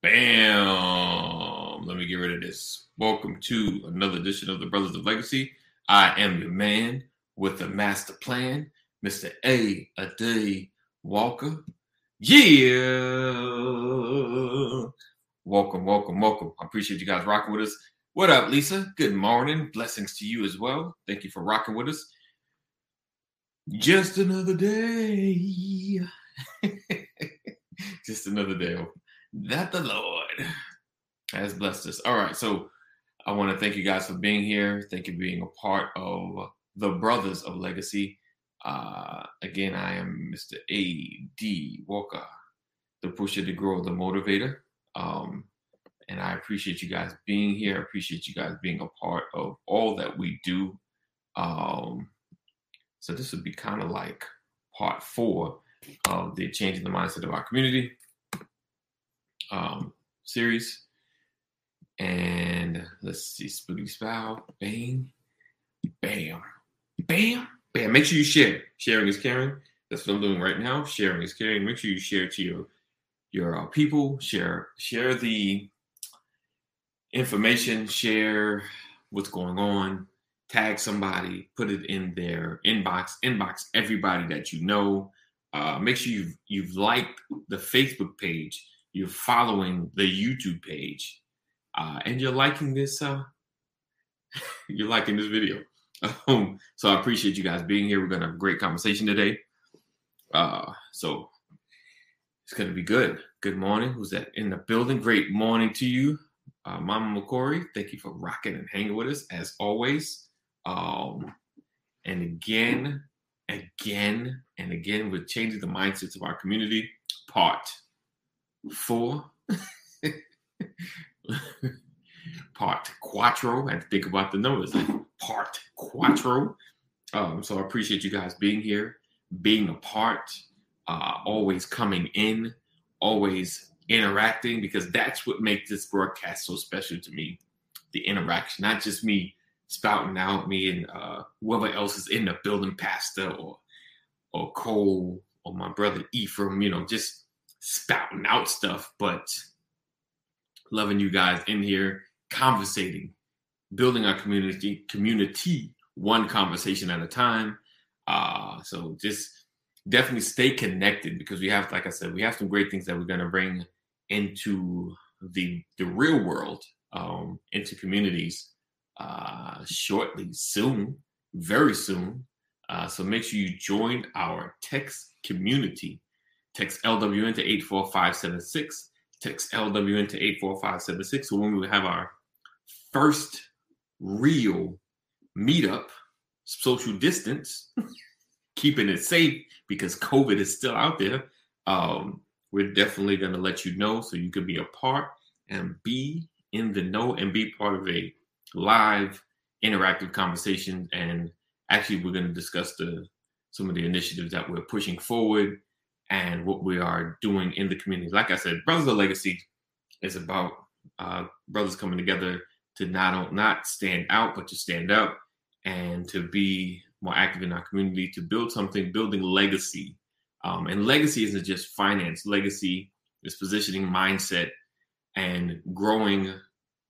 Bam! Let me get rid of this. Welcome to another edition of the Brothers of Legacy. I am your man with the master plan, Mr. A. A Walker. Yeah! Welcome, welcome, welcome. I appreciate you guys rocking with us. What up, Lisa? Good morning. Blessings to you as well. Thank you for rocking with us. Just another day. Just another day that the Lord has blessed us. All right, so I want to thank you guys for being here. Thank you for being a part of the Brothers of Legacy. Uh, again, I am Mr. A. D. Walker, the pusher, the grower, the motivator. Um, and I appreciate you guys being here. I appreciate you guys being a part of all that we do. Um, so this would be kind of like part four of the changing the mindset of our community um, series. And let's see, Spooky Spow, bang, bam, bam, bam. Make sure you share. Sharing is caring. That's what I'm doing right now. Sharing is caring. Make sure you share to your your uh, people. Share share the information. Share what's going on. Tag somebody. Put it in their inbox. Inbox everybody that you know. Uh, make sure you've you've liked the Facebook page you're following the YouTube page, uh, and you're liking this. Uh, you're liking this video. Um, so I appreciate you guys being here. We're gonna have a great conversation today. Uh, so it's gonna be good. Good morning. Who's that in the building? Great morning to you, uh, Mama McCory. Thank you for rocking and hanging with us as always. Um, and again, again, and again, we're changing the mindsets of our community. Part four. part quattro. I had to think about the numbers. Part quattro. Um, so I appreciate you guys being here, being a part, uh, always coming in, always interacting, because that's what makes this broadcast so special to me. The interaction, not just me spouting out, me and uh, whoever else is in the building, Pastor or or Cole or my brother Ephraim, you know, just spouting out stuff, but loving you guys in here, conversating, building our community, community one conversation at a time. Uh, so just definitely stay connected because we have, like I said, we have some great things that we're going to bring into the the real world, um, into communities uh, shortly, soon, very soon. Uh, so make sure you join our text community Text LWN to 84576. Text LWN to 84576. So when we have our first real meetup, social distance, keeping it safe because COVID is still out there, um, we're definitely going to let you know so you can be a part and be in the know and be part of a live interactive conversation. And actually, we're going to discuss the some of the initiatives that we're pushing forward and what we are doing in the community. Like I said, Brothers of Legacy is about uh, brothers coming together to not not stand out, but to stand up and to be more active in our community, to build something, building legacy. Um, and legacy isn't just finance. Legacy is positioning mindset and growing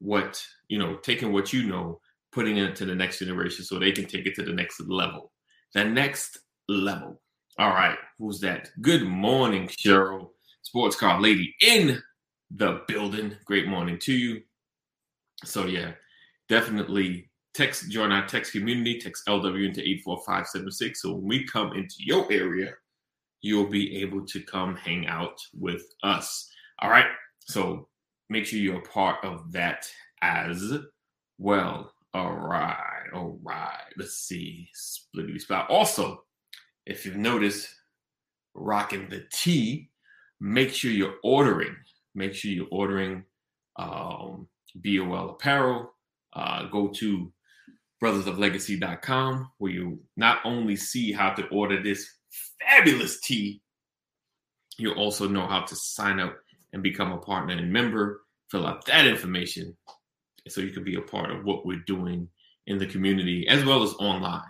what you know, taking what you know, putting it to the next generation so they can take it to the next level. The next level. All right, who's that? Good morning, Cheryl, sports car lady in the building. Great morning to you. So yeah, definitely text join our text community. Text LWN to eight four five seven six. So when we come into your area, you'll be able to come hang out with us. All right. So make sure you're part of that as well. All right. All right. Let's see. Splittity spot. Also, if you've noticed, rocking the T, make sure you're ordering. Make sure you're ordering um, BOL apparel. Uh, go to brothersoflegacy.com where you not only see how to order this fabulous tee, you also know how to sign up and become a partner and member. Fill out that information so you can be a part of what we're doing in the community as well as online.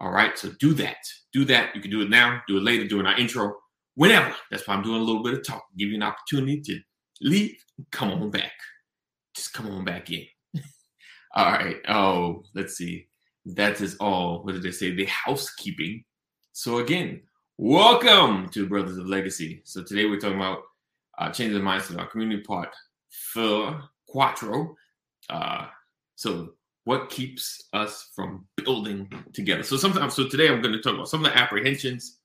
All right, so do that. Do that. You can do it now, do it later, during our intro, whenever. That's why I'm doing a little bit of talk, give you an opportunity to leave, come on back. Just come on back in. all right. Oh, let's see. That is all. What did they say? The housekeeping. So again, welcome to Brothers of Legacy. So today we're talking about uh, changing the mindset, our community part for Quattro. Uh, so what keeps us from building together? So sometimes, so today I'm going to talk about some of the apprehensions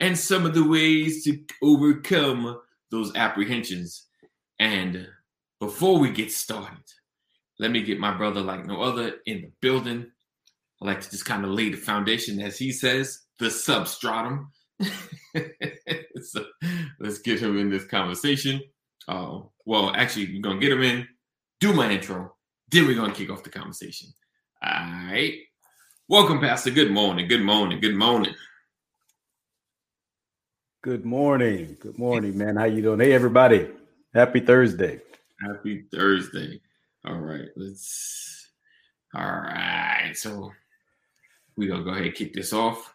and some of the ways to overcome those apprehensions. And before we get started, let me get my brother like no other in the building. I like to just kind of lay the foundation, as he says, the substratum. so let's get him in this conversation. Uh, well, actually, we're gonna get him in, do my intro, then we're gonna kick off the conversation. All right. Welcome, Pastor. Good morning. Good morning. Good morning. Good morning. Good morning, man. How you doing? Hey, everybody. Happy Thursday. Happy Thursday. All right. Let's. All right. So we're gonna go ahead and kick this off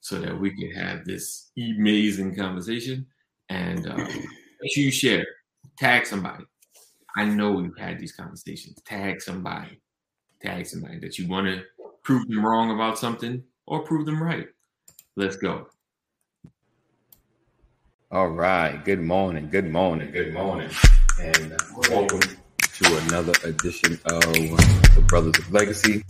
so that we can have this amazing conversation. And uh, make sure you share, tag somebody. I know you've had these conversations. Tag somebody, tag somebody that you want to prove them wrong about something or prove them right. Let's go. All right. Good morning. Good morning. Good morning. And uh, welcome to another edition of the Brothers of Legacy.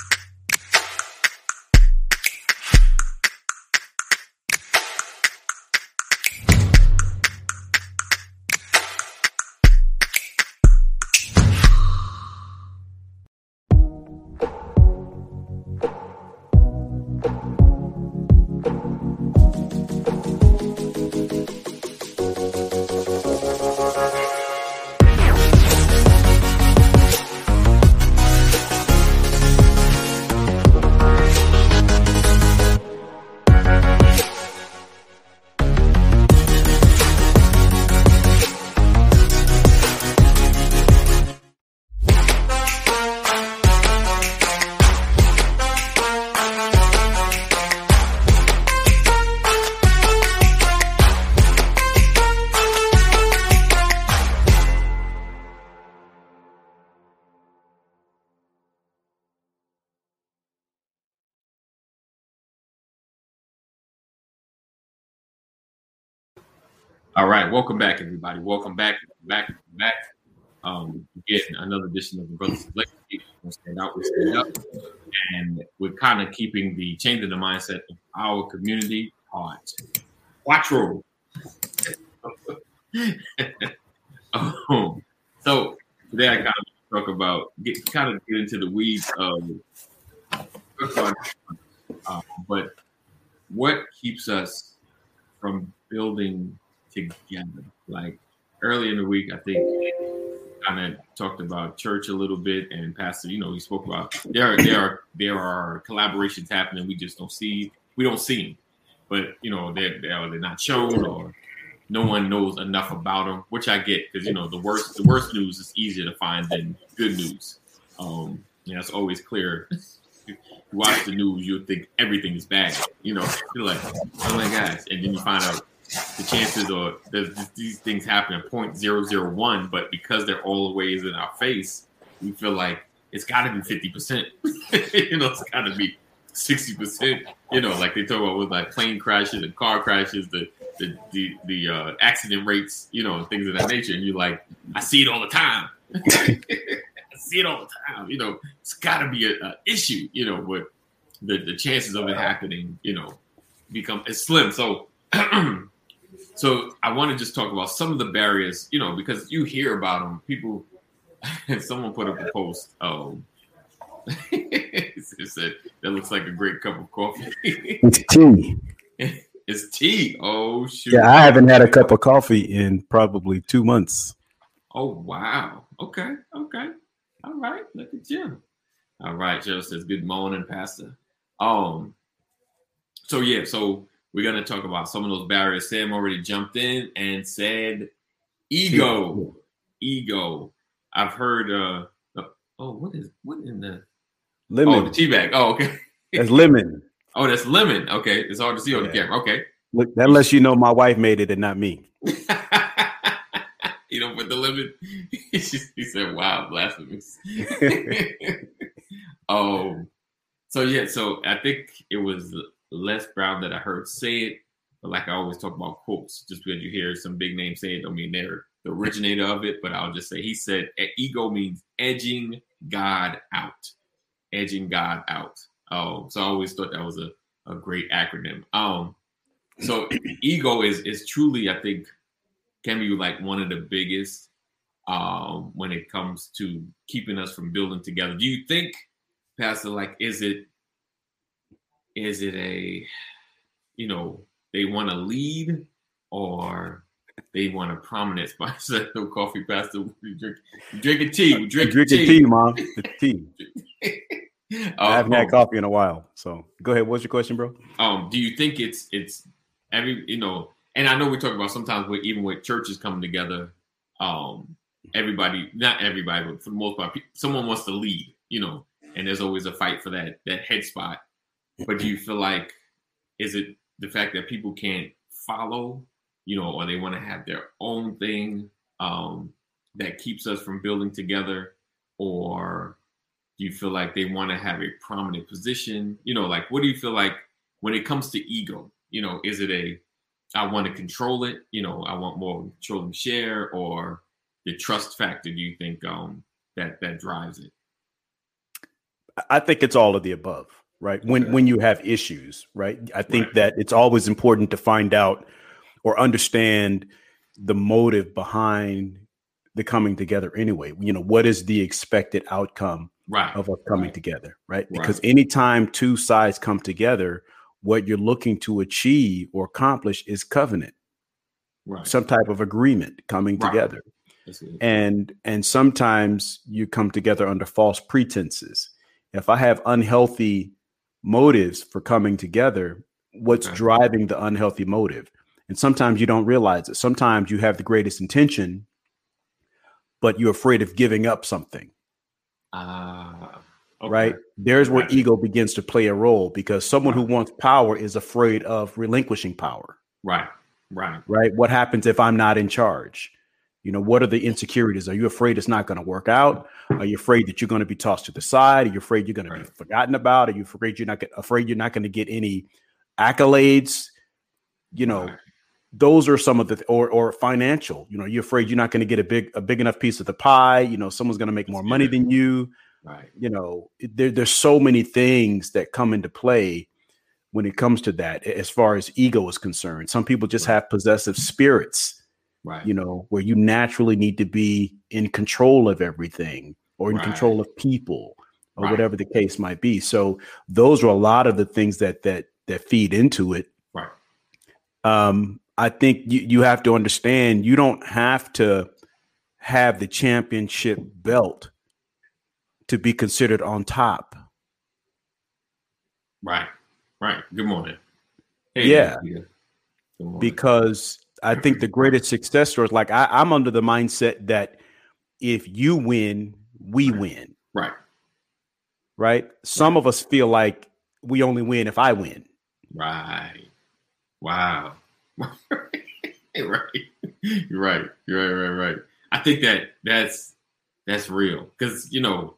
All right, welcome back, everybody. Welcome back, back, back. Um, again, another edition of the Brothers of Legacy. We stand out, we stand up, and we're kind of keeping the change in the mindset of our community part. Quattro. um, so today I kind of talk about get kind of get into the weeds of, uh, but what keeps us from building together. Like early in the week, I think kind of talked about church a little bit, and Pastor, you know, he spoke about there are there are there are collaborations happening. We just don't see we don't see them, but you know they're they're, not shown or no one knows enough about them, which I get because you know the worst the worst news is easier to find than good news. Um, you know, it's always clear. watch the news, you'll think everything is bad. You know, you're like, oh my gosh, and then you find out the chances are these things happen at 0.001, but because they're always in our face, we feel like it's got to be 50%. you know, it's got to be 60%. You know, like they talk about with like plane crashes and car crashes, the the the, the uh, accident rates, you know, things of that nature. And you're like, I see it all the time. I see it all the time. You know, it's got to be an issue. You know, but the the chances of it happening, you know, become it's slim. So So I want to just talk about some of the barriers, you know, because you hear about them. People, someone put up a post. Um, it said that looks like a great cup of coffee. it's tea. It's tea. Oh shoot! Yeah, I haven't had a cup of coffee in probably two months. Oh wow. Okay. Okay. All right. Look at you. All right. Joe says good morning, Pastor. Um. So yeah. So we're going to talk about some of those barriers. Sam already jumped in and said ego. Ego. I've heard uh oh what is what in the lemon. Oh, the tea bag. Oh, okay. That's lemon. oh, that's lemon. Okay. It's hard to see on the camera. Okay. Look, that lets you know my wife made it and not me. you up with the lemon. he said, "Wow, blasphemous." oh, so yeah, so I think it was Les Brown that I heard say it. But like I always talk about quotes, just because you hear some big name say it, don't mean they're the originator of it. But I'll just say he said ego means edging God out, edging God out. Oh, so I always thought that was a, a great acronym. Um, so ego is is truly, I think, can be like one of the biggest um, when it comes to keeping us from building together. Do you think, Pastor, like, is it is it a you know they want to lead or they want a prominent sponsor no coffee pastor we drink drinking tea we drink drinking tea. tea mom it's tea I haven't um, had coffee in a while. So go ahead. What's your question, bro? Um, do you think it's it's every you know, and I know we talk about sometimes with even with churches coming together, um, everybody, not everybody, but for the most part, someone wants to lead, you know, and there's always a fight for that that head spot. But do you feel like is it the fact that people can't follow, you know, or they want to have their own thing um, that keeps us from building together, or do you feel like they want to have a prominent position? You know, like what do you feel like when it comes to ego? You know, is it a I want to control it, you know, I want more control and share, or the trust factor do you think um that that drives it? I think it's all of the above, right? When okay. when you have issues, right? I think right. that it's always important to find out or understand the motive behind the coming together anyway. You know, what is the expected outcome right. of us coming right. together, right? Because anytime two sides come together, what you're looking to achieve or accomplish is covenant, right. some type of agreement coming together. And and sometimes you come together under false pretenses. If I have unhealthy motives for coming together, what's okay. driving the unhealthy motive? And sometimes you don't realize it. Sometimes you have the greatest intention, but you're afraid of giving up something. Ah. Uh, okay. Right. There's where right. ego begins to play a role because someone who wants power is afraid of relinquishing power. Right. Right. Right. What happens if I'm not in charge? You know, what are the insecurities? Are you afraid it's not going to work out? Are you afraid that you're going to be tossed to the side? Are you afraid you're going right. to be forgotten about? Are you afraid you're not get, afraid you're not going to get any accolades? You know, those are some of the or or financial you know you're afraid you're not going to get a big a big enough piece of the pie you know someone's going to make more money than you right you know there, there's so many things that come into play when it comes to that as far as ego is concerned some people just right. have possessive spirits right you know where you naturally need to be in control of everything or in right. control of people or right. whatever the case might be so those are a lot of the things that that that feed into it right um I think you, you have to understand you don't have to have the championship belt to be considered on top. Right. Right. Good morning. Hey, yeah. Good morning. Because I think the greatest success stories, like I, I'm under the mindset that if you win, we right. win. Right. Right. Some right. of us feel like we only win if I win. Right. Wow. right. You're right. You're right. You're right. Right. Right. I think that that's that's real because you know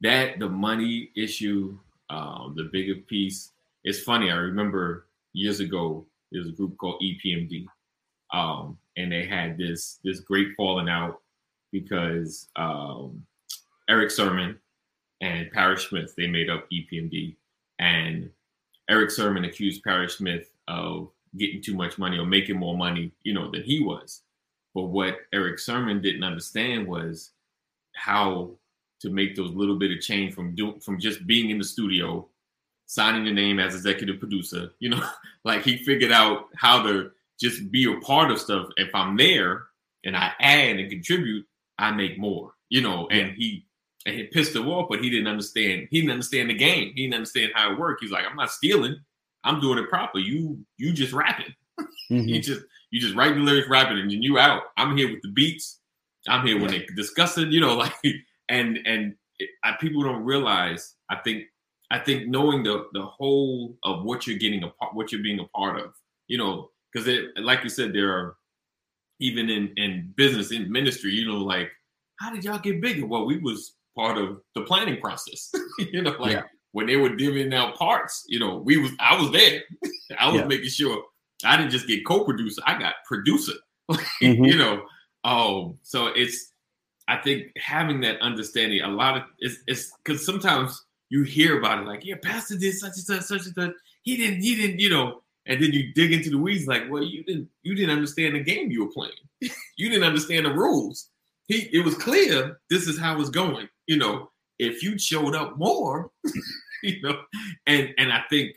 that the money issue, um, the bigger piece. It's funny. I remember years ago there was a group called EPMD, um, and they had this this great falling out because um, Erick Sermon and Parrish Smith they made up EPMD, and Erick Sermon accused Parrish Smith of getting too much money or making more money, you know, than he was. But what Erick Sermon didn't understand was how to make those little bit of change from doing from just being in the studio, signing the name as executive producer. You know, like he figured out how to just be a part of stuff. If I'm there and I add and contribute, I make more. You know, and he and he pissed him off, but he didn't understand. He didn't understand the game. He didn't understand how it worked. He's like, I'm not stealing. I'm doing it proper. You you just rapping. Mm-hmm. you just you just writing lyrics, rapping, and then you out. I'm here with the beats. I'm here when they discussing, you know, like and and it, I, people don't realize. I think I think knowing the the whole of what you're getting a part, what you're being a part of, you know, because it like you said, there are even in in business in ministry, you know, like how did y'all get bigger? Well, we was part of the planning process. you know, like yeah. when they were divvying out parts, you know, we was I was there. I was yeah. making sure I didn't just get co-producer, I got producer. mm-hmm. You know, um, so it's I think having that understanding, a lot of it's it's because sometimes you hear about it like, yeah, Pastor did such and such, such and such. He didn't, he didn't, you know, and then you dig into the weeds like, well, you didn't, you didn't understand the game you were playing. you didn't understand the rules. He, it was clear this is how it's going. You know, if you showed up more, you know, and and I think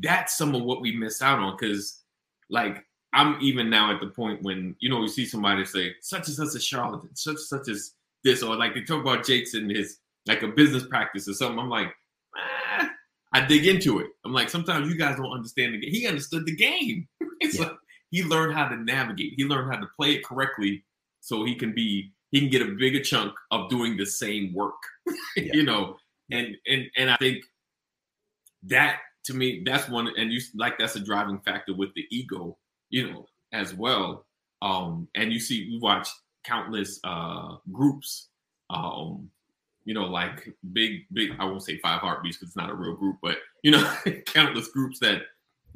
that's some of what we miss out on because, like, I'm even now at the point when you know we see somebody say such and such a charlatan, such such as this, or like they talk about Jakes and his like a business practice or something. I'm like, I dig into it. I'm like, sometimes you guys don't understand the game. He understood the game. it's yeah. like he learned how to navigate. He learned how to play it correctly so he can be he can get a bigger chunk of doing the same work. Yeah. you know, and and and I think that to me that's one and you like that's a driving factor with the ego, you know, as well. Um and you see we watch countless uh groups um you know, like big, big, I won't say five heartbeats because it's not a real group, but you know, countless groups that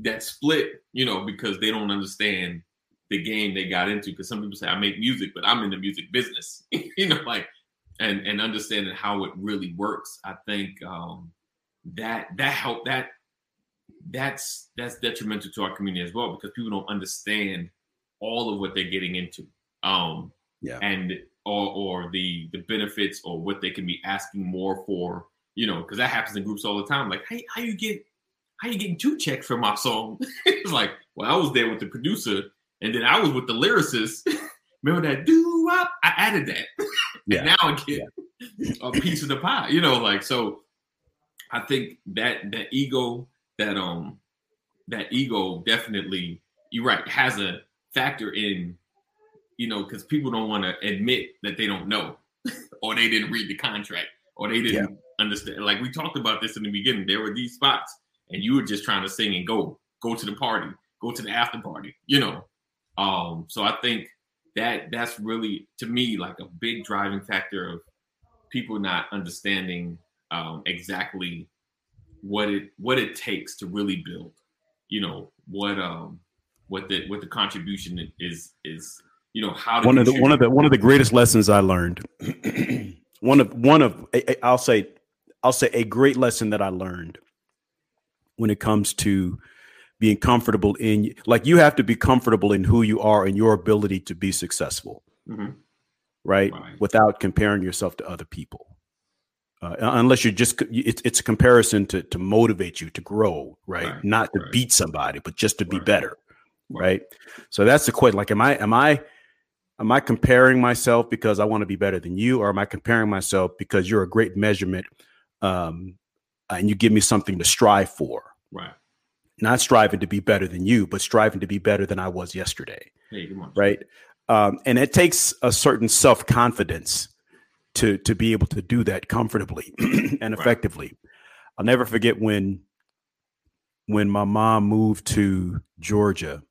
that split, you know, because they don't understand the game they got into. Because some people say I make music, but I'm in the music business, you know, like and and understanding how it really works. I think um that that help that that's that's detrimental to our community as well because people don't understand all of what they're getting into. Um yeah. And or, or the the benefits or what they can be asking more for, you know, because that happens in groups all the time. Like, hey, how you get how you getting two checks for my song? it's like, well, I was there with the producer, and then I was with the lyricist. Remember that do up? I added that. Yeah. and now I get yeah. a piece of the pie. You know, like so. I think that that ego, that um, that ego definitely, you're right, has a factor in you know, because people don't want to admit that they don't know or they didn't read the contract or they didn't yeah. understand. Like we talked about this in the beginning. There were these spots and you were just trying to sing and go, go to the party, go to the after party, you know. Um, so I think that that's really to me like a big driving factor of people not understanding um, exactly what it what it takes to really build you know what um what the what the contribution is is you know how one of the one of the one of the greatest lessons I learned. one of one of I'll say I'll say a great lesson that I learned when it comes to being comfortable in like you have to be comfortable in who you are and your ability to be successful mm-hmm. right? right? without comparing yourself to other people uh, unless you're just it's, it's a comparison to to motivate you to grow right, right. not to right. beat somebody but just to be better right so that's the question like am i am i am I comparing myself because I want to be better than you, or am I comparing myself because you're a great measurement um, and you give me something to strive for? Right. Not striving to be better than you, but striving to be better than I was yesterday. Hey, right. Um, and it takes a certain self confidence to to be able to do that comfortably and effectively. Right. I'll never forget when when my mom moved to Georgia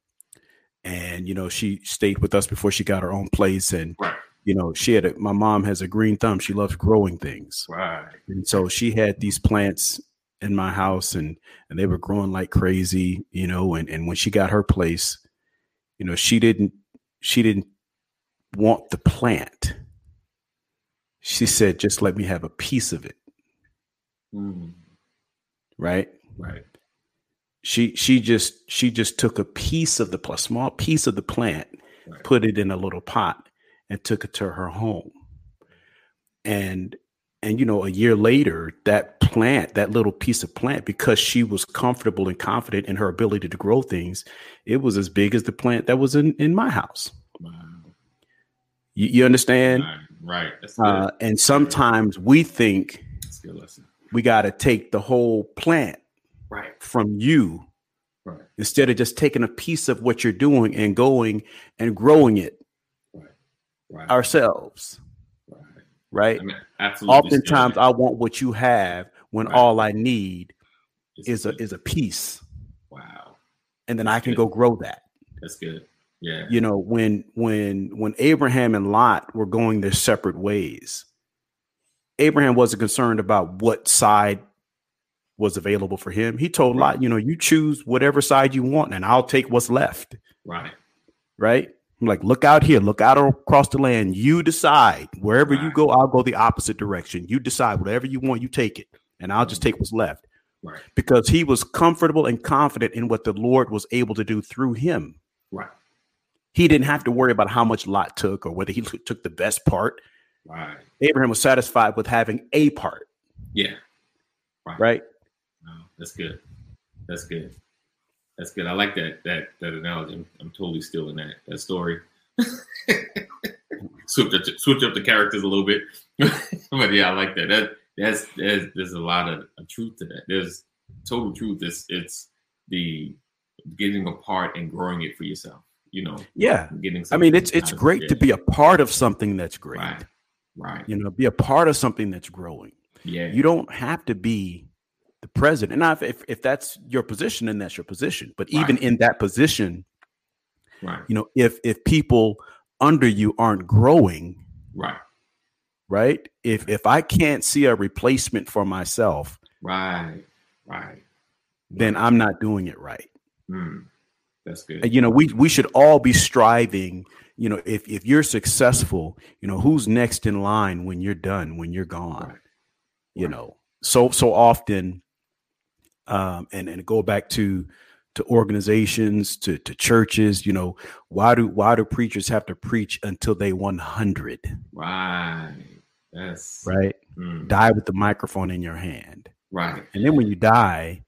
and you know she stayed with us before she got her own place and right. you know she had a, my mom has a green thumb. She loves growing things. Right. And so she had these plants in my house and and they were growing like crazy you know and and when she got her place you know she didn't she didn't want the plant. She said just let me have a piece of it. Mm. right? Right she she just she just took a piece of the a small piece of the plant, right. put it in a little pot, and took it to her home. And and you know, a year later, that plant, that little piece of plant, because she was comfortable and confident in her ability to grow things, it was as big as the plant that was in in my house. Wow. You, you understand? Right. right. Uh, and sometimes we think we got to take the whole plant right. from you right. instead of just taking a piece of what you're doing and going and growing it right. Right. ourselves. Right. I mean, absolutely. Oftentimes, I want what you have when all I need it's is good. a is a piece. Wow. And then That's I can good. go grow that. That's good. Yeah. You know, when when when Abraham and Lot were going their separate ways, Abraham wasn't concerned about what side was available for him. He told right. Lot, you know, you choose whatever side you want, and I'll take what's left. Right. Right. I'm like, look out here, look out across the land. You decide wherever right. you go, I'll go the opposite direction. You decide whatever you want, you take it, and I'll just mm-hmm. take what's left. Right. Because he was comfortable and confident in what the Lord was able to do through him. Right. He didn't have to worry about how much Lot took or whether he took the best part. Right. Abraham was satisfied with having a part. Yeah. Right. Right. That's good. That's good. That's good. I like that that that analogy. I'm, I'm totally stealing that that story. switch up switch up the characters a little bit, but yeah, I like that. That that's, that's there's a lot of, of truth to that. There's total truth. It's it's the getting apart and growing it for yourself. You know. Yeah. Getting. I mean, it's it's great to be a part of something that's great. Right. Right. You know, be a part of something that's growing. Yeah. You don't have to be president. Now, if, if, that's your position, then that's your position. But even right. in that position, right. you know, if if people under you aren't growing, right, right. If if I can't see a replacement for myself, right, right, then I'm not doing it right. Mm, that's good. And, you know, we we should all be striving. You know, if if you're successful, you know, who's next in line when you're done, when you're gone. Right. You right. know, so so often um, and and go back to to organizations to to churches you know why do why do preachers have to preach until they 100 right. Yes. Right? Mm. die with the microphone in your hand. Right. And then when you die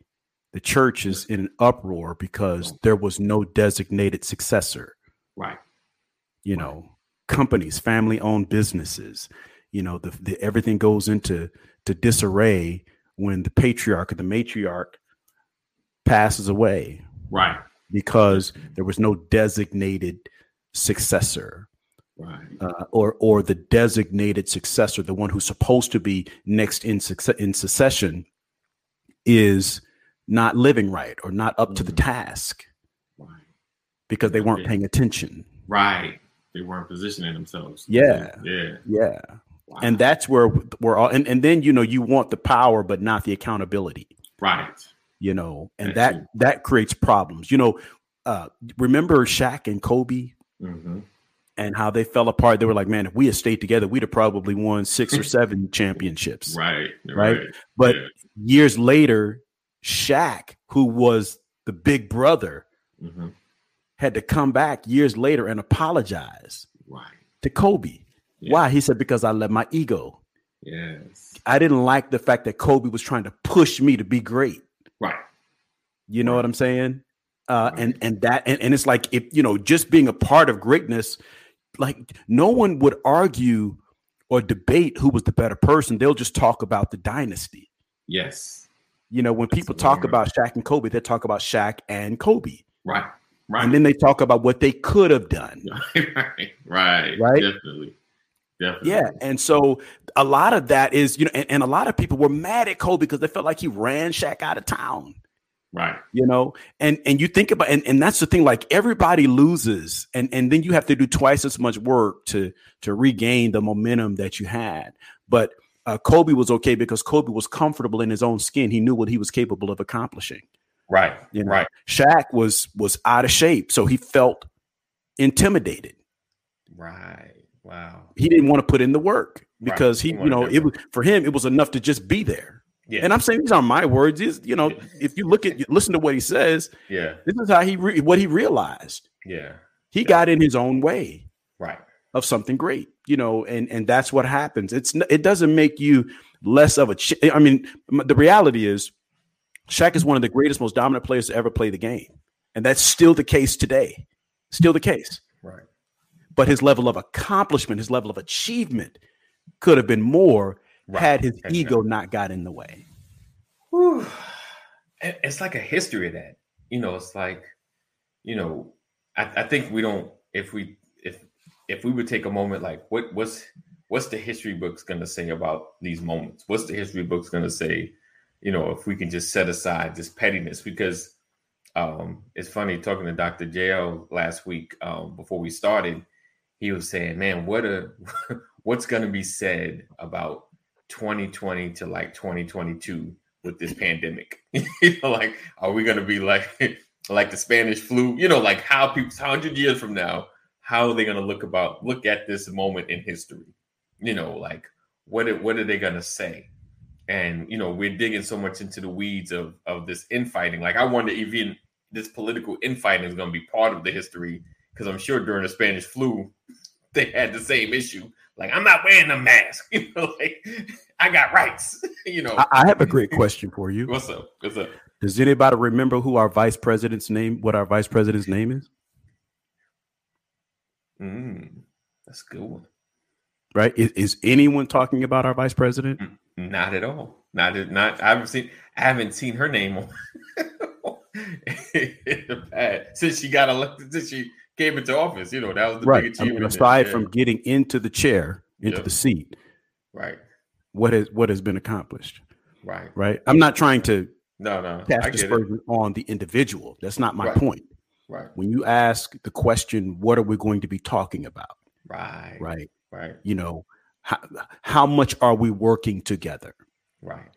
the church is in an uproar because there was no designated successor. Right. You right. know companies family owned businesses you know the, the everything goes into to disarray when the patriarch or the matriarch passes away. Right. Because there was no designated successor. Right. Uh, or or the designated successor, the one who's supposed to be next in success in succession, is not living right or not up mm-hmm. to the mm-hmm. task. Right. Because they weren't paying attention. Right. They weren't positioning themselves. Yeah. Yeah. Yeah. Wow. And that's where we're all and, and then you know you want the power but not the accountability. Right. You know, and that's that true. that creates problems. You know, uh remember Shaq and Kobe mm-hmm. and how they fell apart. They were like, man, if we had stayed together, we'd have probably won six or seven championships. Right. Right. right. But yeah. years later, Shaq, who was the big brother, mm-hmm. had to come back years later and apologize right. to Kobe. Yeah. Why? He said, because I let my ego. Yes. I didn't like the fact that Kobe was trying to push me to be great. Right. You know right. what I'm saying? Uh, right. and and that and, and it's like if you know just being a part of greatness, like no one would argue or debate who was the better person. They'll just talk about the dynasty. Yes. You know, when That's people talk about Shaq and Kobe, they talk about Shaq and Kobe. Right. Right. And then they talk about what they could have done. right. Right. Right. Definitely. Definitely. Yeah. And so a lot of that is, you know, and, and, a lot of people were mad at Kobe because they felt like he ran Shaq out of town. Right. You know, and and you think about and, and that's the thing, like everybody loses, and, and then you have to do twice as much work to to regain the momentum that you had. But uh, Kobe was okay because Kobe was comfortable in his own skin. He knew what he was capable of accomplishing. Right. You know, right. Shaq was was out of shape, so he felt intimidated. Right. Wow. He didn't want to put in the work because right. he, he you know, it was for him, it was enough to just be there. Yeah. And I'm saying these aren't my words. Is you know, if you look at listen to what he says, yeah, this is how he re- what he realized. Yeah, he yeah. got in his own way, right, of something great. You know, and and that's what happens. It's it doesn't make you less of a. Ch- I mean, the reality is, Shaq is one of the greatest, most dominant players to ever play the game, and that's still the case today. Still the case, right but his level of accomplishment, his level of achievement could have been more right. had his ego not got in the way. Whew. It's like a history of that. You know, it's like, you know, I, I think we don't if we if if we would take a moment like what what's what's the history books going to say about these moments? What's the history books going to say? You know, if we can just set aside this pettiness, because Um, it's funny talking to Dr. JL last week um, before we started. He was saying, "Man, what a what's going to be said about 2020 to like 2022 with this pandemic? you know, like, are we going to be like like the Spanish flu? You know, like how people hundred years from now, how are they going to look about look at this moment in history? You know, like what what are they going to say?" and you know we're digging so much into the weeds of of this infighting like i wonder if even this political infighting is going to be part of the history because i'm sure during the spanish flu they had the same issue like i'm not wearing a mask you know like i got rights you know I, I have a great question for you what's up what's up does anybody remember who our vice president's name what our vice president's name is mm, that's a good one right is, is anyone talking about our vice president mm. Not at all. Not not. I haven't seen. I haven't seen her name on since she got elected. Since she came into office, you know that was the right. big achievement. I mean, aside from getting into the chair, into yep. the seat, right? What has what has been accomplished? Right. Right. I'm not trying to no no cast dispersion on the individual. That's not my right. point. Right. When you ask the question, what are we going to be talking about? Right. Right. Right. You know, how, how much are we working together? Right.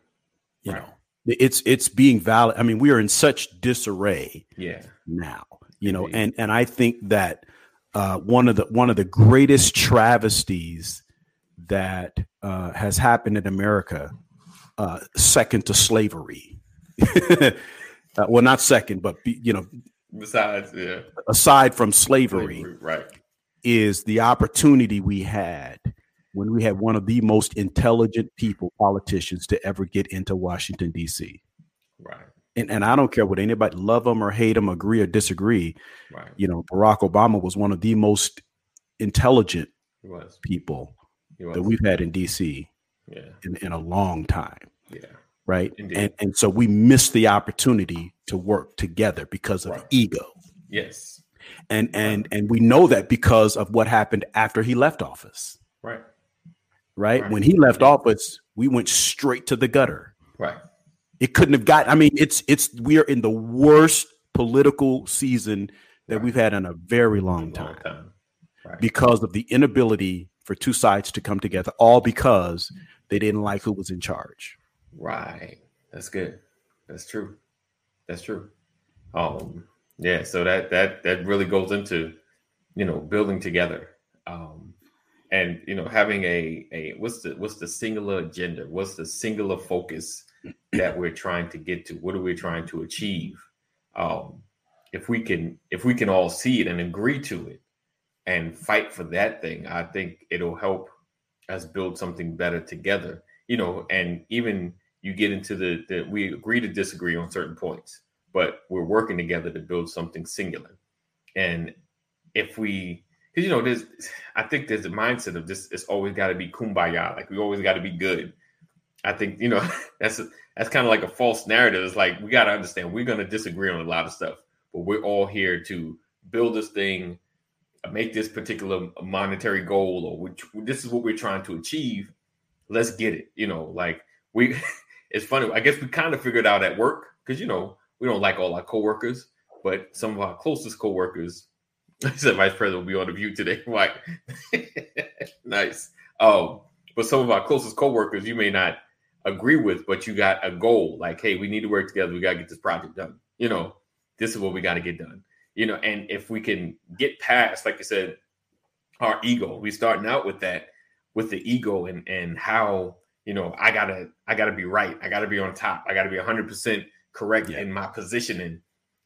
You right. know, it's it's being valid. I mean, we are in such disarray. Yeah. Now, you know, and and I think that uh, one of the one of the greatest travesties that uh, has happened in America, uh, second to slavery. Uh, well, not second, but you know, besides, yeah, aside from slavery, slavery right, is the opportunity we had when we had one of the most intelligent people, politicians, to ever get into Washington, D.C. Right. And, and I don't care what anybody love them or hate them, agree or disagree. Right. You know, Barack Obama was one of the most intelligent people that we've had in DC yeah. in, in a long time. Yeah. Right. Indeed. And and so we missed the opportunity to work together because of right. ego. Yes. And and and we know that because of what happened after he left office. Right right? right? When he left office, we went straight to the gutter. Right. It couldn't have got. I mean, it's it's we are in the worst political season that right. we've had in a very long time, long time. Right. because of the inability for two sides to come together, all because they didn't like who was in charge. Right. That's good. That's true. That's true. Um. Yeah. So that that that really goes into, you know, building together. Um and you know having a a what's the what's the singular agenda what's the singular focus that we're trying to get to what are we trying to achieve? Um if we can if we can all see it and agree to it and fight for that thing i think it'll help us build something better together you know and even you get into the, the we agree to disagree on certain points but we're working together to build something singular. And if we because you know there's i think there's a mindset of this it's always got to be kumbaya like we always got to be good i think you know that's that's kind of like a false narrative it's like we got to understand we're going to disagree on a lot of stuff but we're all here to build this thing make this particular monetary goal or which this is what we're trying to achieve let's get it you know like we it's funny i guess we kind of figured out at work because you know we don't like all our coworkers but some of our closest coworkers I said vice president will be on the view today. Why? nice. Um, but some of our closest coworkers you may not agree with, but you got a goal. Like, hey, we need to work together. We got to get this project done. You know, this is what we got to get done. You know, and if we can get past, like you said, our ego, we starting out with that, with the ego and and how you know I gotta I gotta be right. I gotta be on top. I gotta be hundred percent correct yeah. in my positioning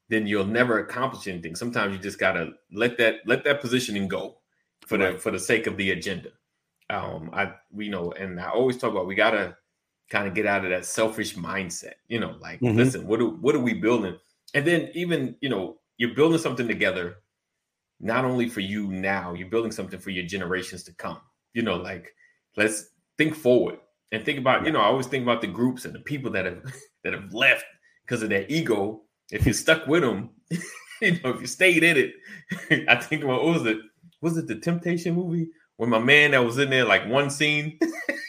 then you'll never accomplish anything. Sometimes you just gotta let that let that positioning go for right. the for the sake of the agenda. Um, I we know, and I always talk about we gotta kind of get out of that selfish mindset. You know, like mm-hmm. listen, what do what are we building? And then even you know you're building something together, not only for you now, you're building something for your generations to come. You know, like let's think forward and think about. You know, I always think about the groups and the people that have that have left because of their ego if you stuck with them, you know, if you stayed in it, I think what was it? Was it the Temptation movie when my man that was in there like one scene,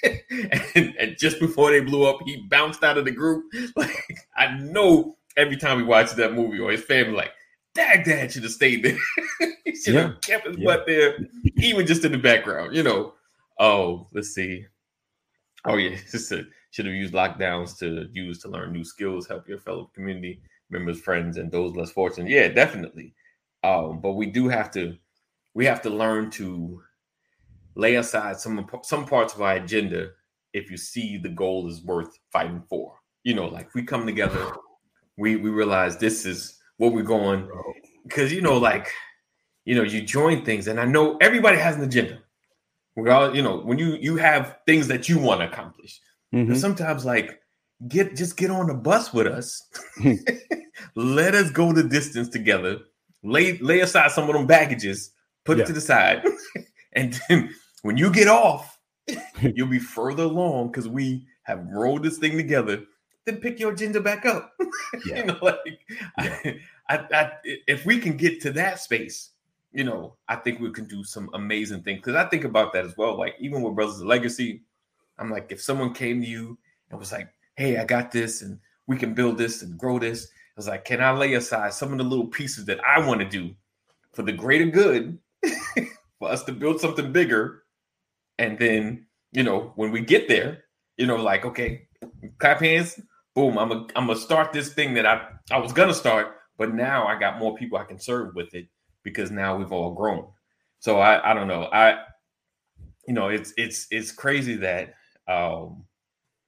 and, and, just before they blew up, he bounced out of the group. Like I know every time we watch that movie or his family, like, Dag Dad should have stayed there. he should have yeah. kept his yeah. butt there, even just in the background, you know. Oh, let's see. Oh yeah, should have used lockdowns to use to learn new skills, help your fellow community members, friends, and those less fortunate. Yeah, definitely. Um, but we do have to we have to learn to lay aside some some parts of our agenda if you see the goal is worth fighting for. You know, like we come together, we we realize this is what we're going because you know, like you know, you join things, and I know everybody has an agenda. We all, you know, when you you have things that you want to accomplish, mm-hmm. sometimes like get just get on the bus with us. Let us go the distance together. Lay lay aside some of them baggages, put yeah. it to the side, and then when you get off, you'll be further along because we have rolled this thing together. Then pick your agenda back up. Yeah. you know, like yeah. I, I, I, if we can get to that space, you know, I think we can do some amazing things. Because I think about that as well. Like even with Brothers of Legacy, I'm like, if someone came to you and was like, "Hey, I got this, and we can build this and grow this," I was like, "Can I lay aside some of the little pieces that I want to do for the greater good, for us to build something bigger?" And then, you know, when we get there, you know, like, okay, clap hands, boom, I'm a, I'm gonna start this thing that I I was gonna start, but now I got more people I can serve with it because now we've all grown. So I I don't know. I you know, it's it's it's crazy that um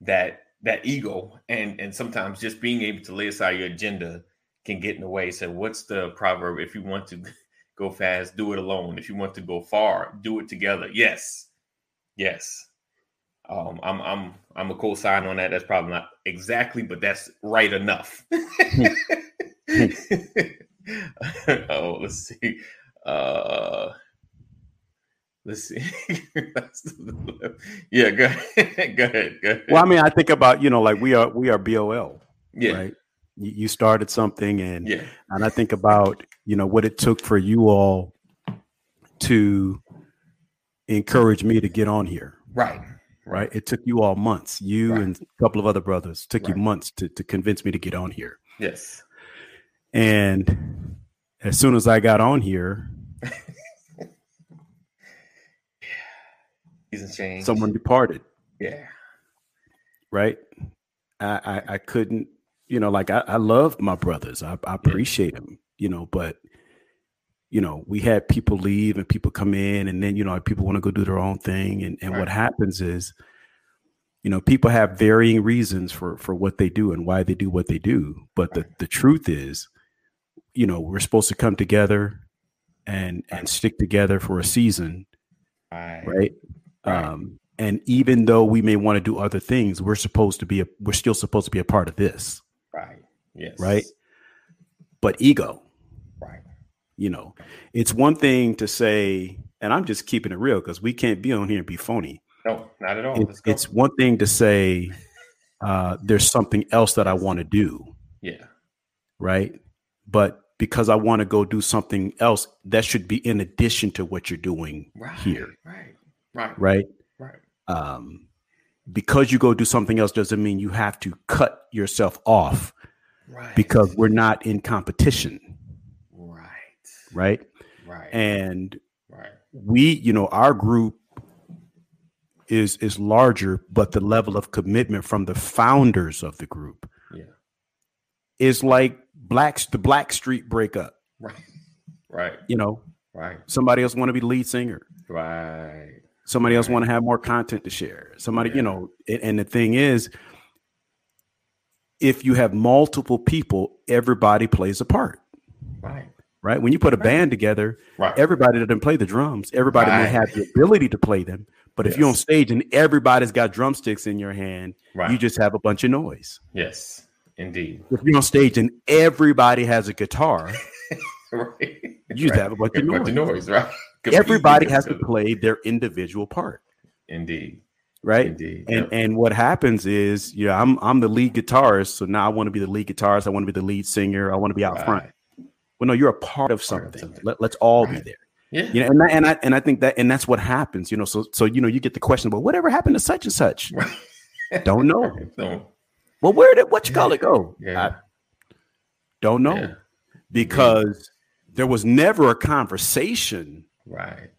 that that ego and and sometimes just being able to lay aside your agenda can get in the way. So what's the proverb? If you want to go fast, do it alone. If you want to go far, do it together. Yes. Yes. Um, I'm I'm I'm a co-sign on that. That's probably not exactly, but that's right enough. oh, let's see. Uh let's see. yeah, go ahead. go ahead. Go ahead. Well, I mean, I think about, you know, like we are we are BOL. Yeah. Right. You, started something and yeah. and I think about, you know, what it took for you all to encourage me to get on here. Right. Right. It took you all months. You right. and a couple of other brothers took right. you months to, to convince me to get on here. Yes. And as soon as I got on here, changed. Someone departed. Yeah. Right. I I, I couldn't, you know, like I, I love my brothers. I, I appreciate yeah. them, you know, but you know, we had people leave and people come in, and then you know, people want to go do their own thing, and and right. what happens is, you know, people have varying reasons for for what they do and why they do what they do. But right. the the truth is, you know, we're supposed to come together and and stick together for a season, right? right? Um, and even though we may want to do other things, we're supposed to be a we're still supposed to be a part of this, right? Yes, right. But ego, you know, it's one thing to say, and I'm just keeping it real because we can't be on here and be phony. No, not at all. It, it's one thing to say, uh, there's something else that I want to do. Yeah. Right. But because I want to go do something else, that should be in addition to what you're doing right, here. Right. Right. Right. Right. Um, because you go do something else doesn't mean you have to cut yourself off. Right. Because we're not in competition right? Right. And right. we, you know, our group is is larger, but the level of commitment from the founders of the group yeah. is like blacks the Blackstreet breakup. Right. Right. You know, right. Somebody else want to be lead singer. Right. Somebody else want to have more content to share. Somebody, yeah. you know, and the thing is, if you have multiple people, everybody plays a part. Right right? When you put a band together, right. everybody doesn't play the drums. Everybody right. may have the ability to play them, but yes. if you're on stage and everybody's got drumsticks in your hand, right. you just have a bunch of noise. Yes, indeed. If you're on stage and everybody has a guitar, right. you just have a bunch, of, noise. bunch of noise. Right? everybody has to play their individual part. Indeed. Right. Indeed. And yep. and what happens is, you know, I'm I'm the lead guitarist, so now I want to be the lead guitarist. I want to be the lead singer. I want to be out front well, no, you're a part of something. Part of something. Let, us all right. be there. Yeah. You know, and, that, and I and I think that and that's what happens, you know. So so you know, you get the question about whatever happened to such and such. Don't know. Well, where did what you call it go? Yeah. I Don't know. Yeah. Because yeah. there was never a conversation right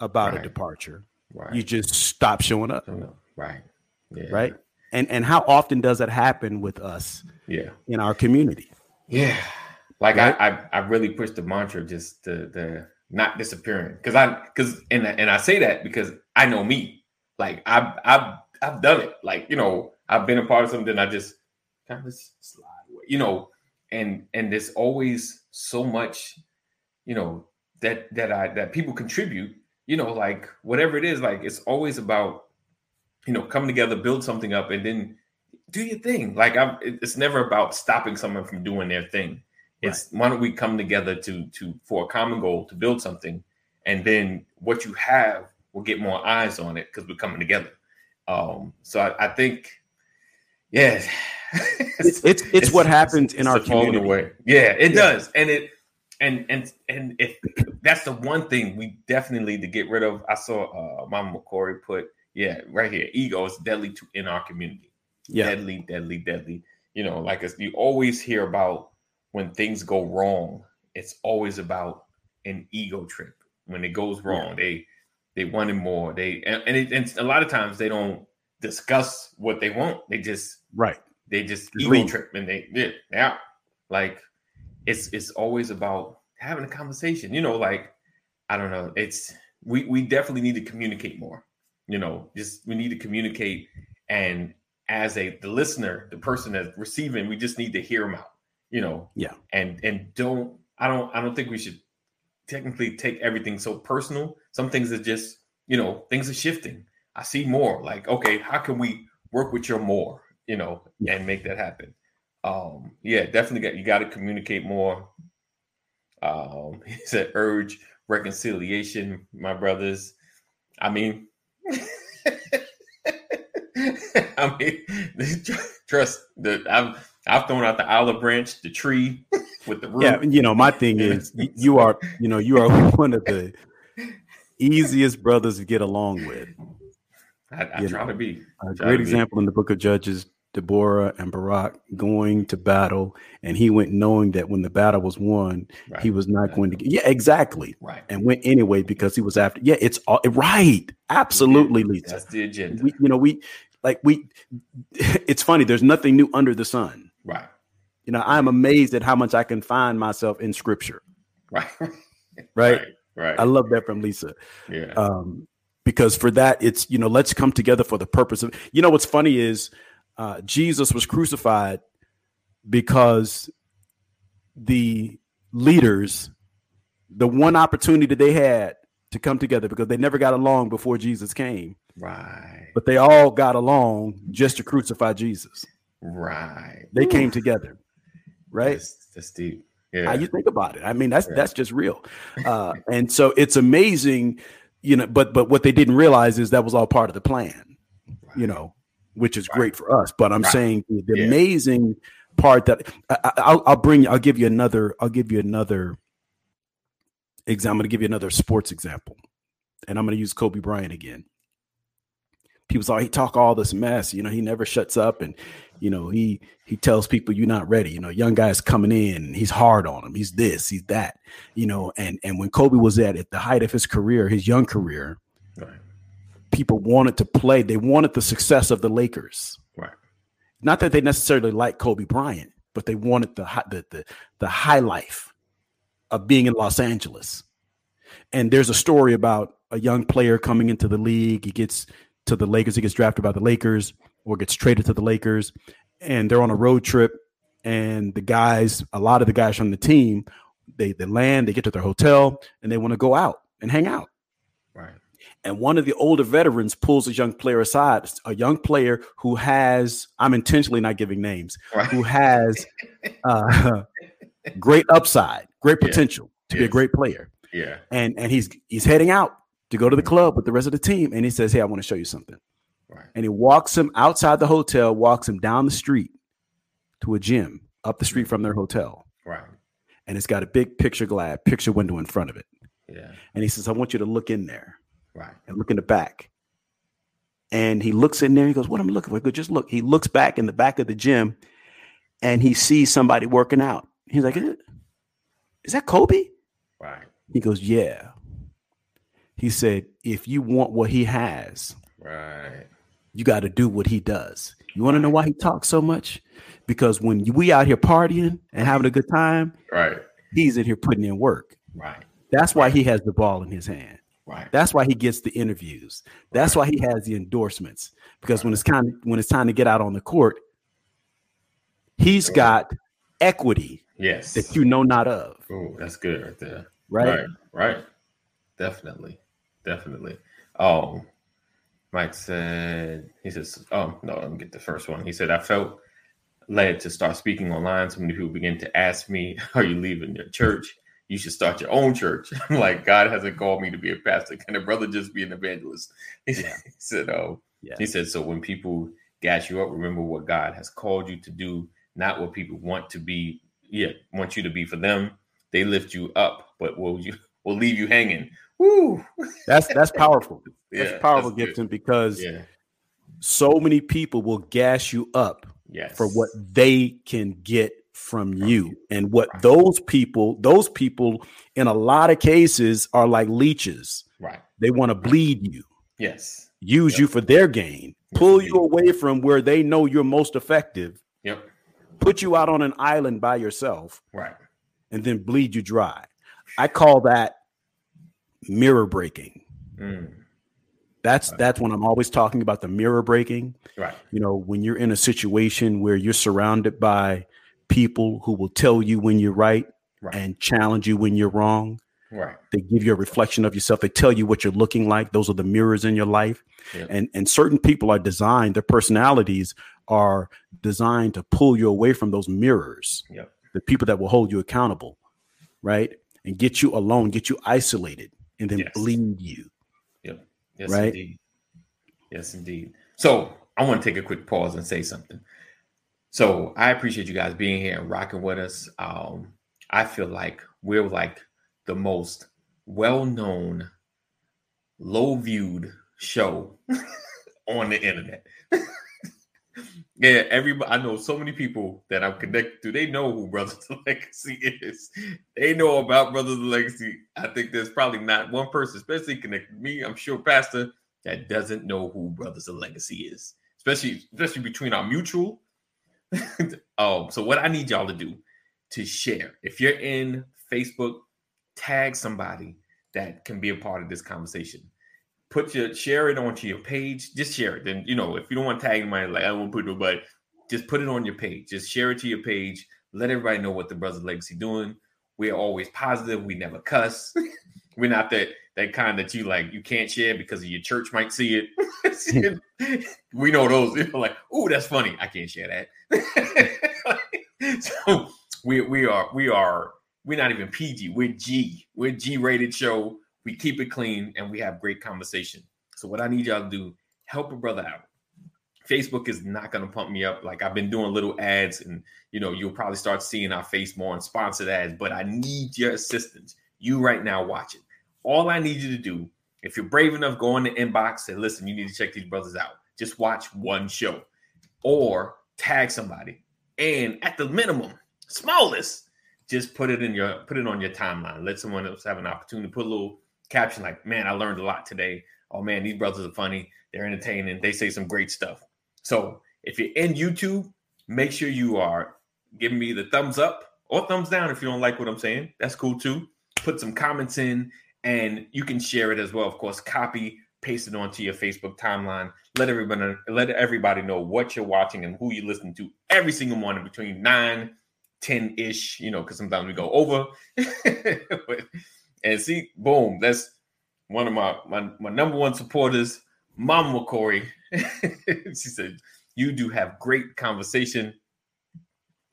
about right. a departure. Right. You just stop showing up. Right. Yeah. Right. And and how often does that happen with us? Yeah. In our community. Yeah. Like right? I, I I really push the mantra just the the not disappearing because I because and and I say that because I know me. Like I've I've I've done it. Like you know I've been a part of something. I just kind of slide away. You know, and and there's always so much, you know, that that I that people contribute. You know, like whatever it is, like it's always about, you know, come together, build something up, and then do your thing. Like I'm, it's never about stopping someone from doing their thing. It's right. why don't we come together to to for a common goal to build something, and then what you have will get more eyes on it because we're coming together. Um, so I, I think, yeah, it's, it's, it's it's what happens in our community. Away. Yeah, it yeah. does, and it and and and if that's the one thing we definitely need to get rid of. I saw uh Mama McCory put, yeah, right here, ego is deadly to in our community. Yeah, deadly, deadly, deadly. You know, like you always hear about when things go wrong, it's always about an ego trip. When it goes wrong, yeah. they they wanted more. They and, and, it, and, a lot of times they don't discuss what they want. They just right. They just ego trip and they yeah, yeah. Like it's it's always about having a conversation. You know, like I don't know. It's we we definitely need to communicate more. You know, just we need to communicate and as a the listener, the person that's receiving, we just need to hear them out you know. Yeah. And and don't I don't I don't think we should technically take everything so personal. Some things are just, you know, things are shifting. I see more like, okay, how can we work with your more, you know, yeah. and make that happen? Um, yeah, definitely got you got to communicate more. Um, he said urge reconciliation, my brothers. I mean, I mean, trust that I'm I've thrown out the olive branch, the tree with the root. Yeah, you know, my thing is you are, you know, you are one of the easiest brothers to get along with. I, I try know. to be. A great example in the book of Judges, Deborah and Barak going to battle, and he went knowing that when the battle was won, right. he was not right. going to get. Yeah, exactly. Right. And went anyway because he was after. Yeah, it's all right. Absolutely, Lisa. That's the agenda. We, you know, we like we. It's funny. There's nothing new under the sun. Right. You know, I'm amazed at how much I can find myself in scripture. Right. right. Right. I love that from Lisa. Yeah. Um, because for that, it's, you know, let's come together for the purpose of, you know, what's funny is uh, Jesus was crucified because the leaders, the one opportunity that they had to come together because they never got along before Jesus came. Right. But they all got along just to crucify Jesus. Right. They Ooh. came together. Right. That's, that's, deep. Yeah. How you think about it. I mean, that's that's just real. Uh, and so it's amazing, you know, but but what they didn't realize is that was all part of the plan, right. you know, which is right. great for us. But I'm right. saying the, the yeah. amazing part that I, will I'll bring I'll give you another I'll give you another example. I'm going to give you another sports example, and I'm going to use Kobe Bryant again people say oh, he talk all this mess. You know, he never shuts up, and you know he he tells people you're not ready. You know, young guys coming in, he's hard on them. He's this, he's that. You know, and and when Kobe was at at the height of his career, his young career, right. people wanted to play. They wanted the success of the Lakers. Right. Not that they necessarily like Kobe Bryant, but they wanted the the the, the high life of being in Los Angeles. And there's a story about a young player coming into the league. He gets to the Lakers. He gets drafted by the Lakers or gets traded to the Lakers, and they're on a road trip. And the guys, a lot of the guys from the team, they they land, they get to their hotel, and they want to go out and hang out. Right. And one of the older veterans pulls a young player aside, a young player who has, I'm intentionally not giving names, right. who has uh, great upside, great potential yeah. to yes. be a great player. Yeah. And and he's he's heading out to go to the club with the rest of the team. And he says, Hey, I want to show you something. Right. And he walks him outside the hotel, walks him down the street to a gym up the street from their hotel. Right. And it's got a big picture glass, picture window in front of it. Yeah. And he says, I want you to look in there. Right. And look in the back. And he looks in there. He goes, What am I looking for? Goes, Just look. He looks back in the back of the gym and he sees somebody working out. He's like, is that Kobe? Right. He goes, yeah. He said, if you want what he has, right, you got to do what he does. You want to know why he talks so much? Because when we out here partying and having a good time, right, he's in here putting in work. Right. That's why he has the ball in his hand. Right. That's why he gets the interviews. That's right. why he has the endorsements. Because right. when it's kind of when it's time to get out on the court, he's got equity. Yes. That you know not of. Oh, that's good right there. Right. Right. right. Definitely. Definitely. Oh, Mike said he says, "Oh no, let me get the first one." He said, "I felt led to start speaking online. So many people begin to ask me, "Are you leaving your church? You should start your own church." I'm like, God hasn't called me to be a pastor. Can a brother just be an evangelist? He, yeah. he said, "Oh." Yeah. He said, "So when people gas you up, remember what God has called you to do, not what people want to be. Yeah, want you to be for them. They lift you up, but will you will leave you hanging Woo. That's that's powerful. That's yeah, powerful, that's Gibson, because yeah. so many people will gas you up yes. for what they can get from you. And what right. those people, those people in a lot of cases are like leeches. Right. They want to bleed you. Yes. Use yep. you for their gain. Pull you away from where they know you're most effective. Yep. Put you out on an island by yourself. Right. And then bleed you dry. I call that mirror breaking. Mm. That's right. that's when I'm always talking about the mirror breaking. Right. You know, when you're in a situation where you're surrounded by people who will tell you when you're right, right. and challenge you when you're wrong. Right. They give you a reflection of yourself. They tell you what you're looking like. Those are the mirrors in your life. Yep. And and certain people are designed, their personalities are designed to pull you away from those mirrors. Yep. The people that will hold you accountable, right? And get you alone, get you isolated and then yes. bleed you. Yep. Yes, right? indeed. Yes, indeed. So I want to take a quick pause and say something. So I appreciate you guys being here and rocking with us. Um, I feel like we're like the most well-known, low-viewed show on the internet. Yeah, everybody. I know so many people that I'm connected to. They know who Brothers of Legacy is. They know about Brothers of Legacy. I think there's probably not one person, especially connected me. I'm sure Pastor that doesn't know who Brothers of Legacy is, especially especially between our mutual. um, so what I need y'all to do to share, if you're in Facebook, tag somebody that can be a part of this conversation put your share it onto your page. Just share it. Then you know if you don't want to tag my like I won't put it, but just put it on your page. Just share it to your page. Let everybody know what the Brothers Legacy doing. We're always positive. We never cuss. We're not that that kind that you like you can't share because your church might see it. we know those. People like, oh, that's funny. I can't share that. so we we are we are we're not even PG. We're G. We're G rated show we keep it clean, and we have great conversation. So what I need y'all to do, help a brother out. Facebook is not going to pump me up. Like I've been doing little ads, and you know you'll probably start seeing our face more on sponsored ads. But I need your assistance. You right now watch it. All I need you to do, if you're brave enough, go in the inbox and listen. You need to check these brothers out. Just watch one show, or tag somebody, and at the minimum, smallest, just put it in your put it on your timeline. Let someone else have an opportunity to put a little caption like, "Man, I learned a lot today." Oh man, these brothers are funny. They're entertaining. They say some great stuff. So if you're in YouTube, make sure you are giving me the thumbs up or thumbs down if you don't like what I'm saying. That's cool too. Put some comments in, and you can share it as well. Of course, copy, paste it onto your Facebook timeline. Let everybody let everybody know what you're watching and who you listen to every single morning between nine, 10 ish. You know, because sometimes we go over. but and see, boom, that's one of my my, my number one supporters, Mama Corey. she said, You do have great conversation.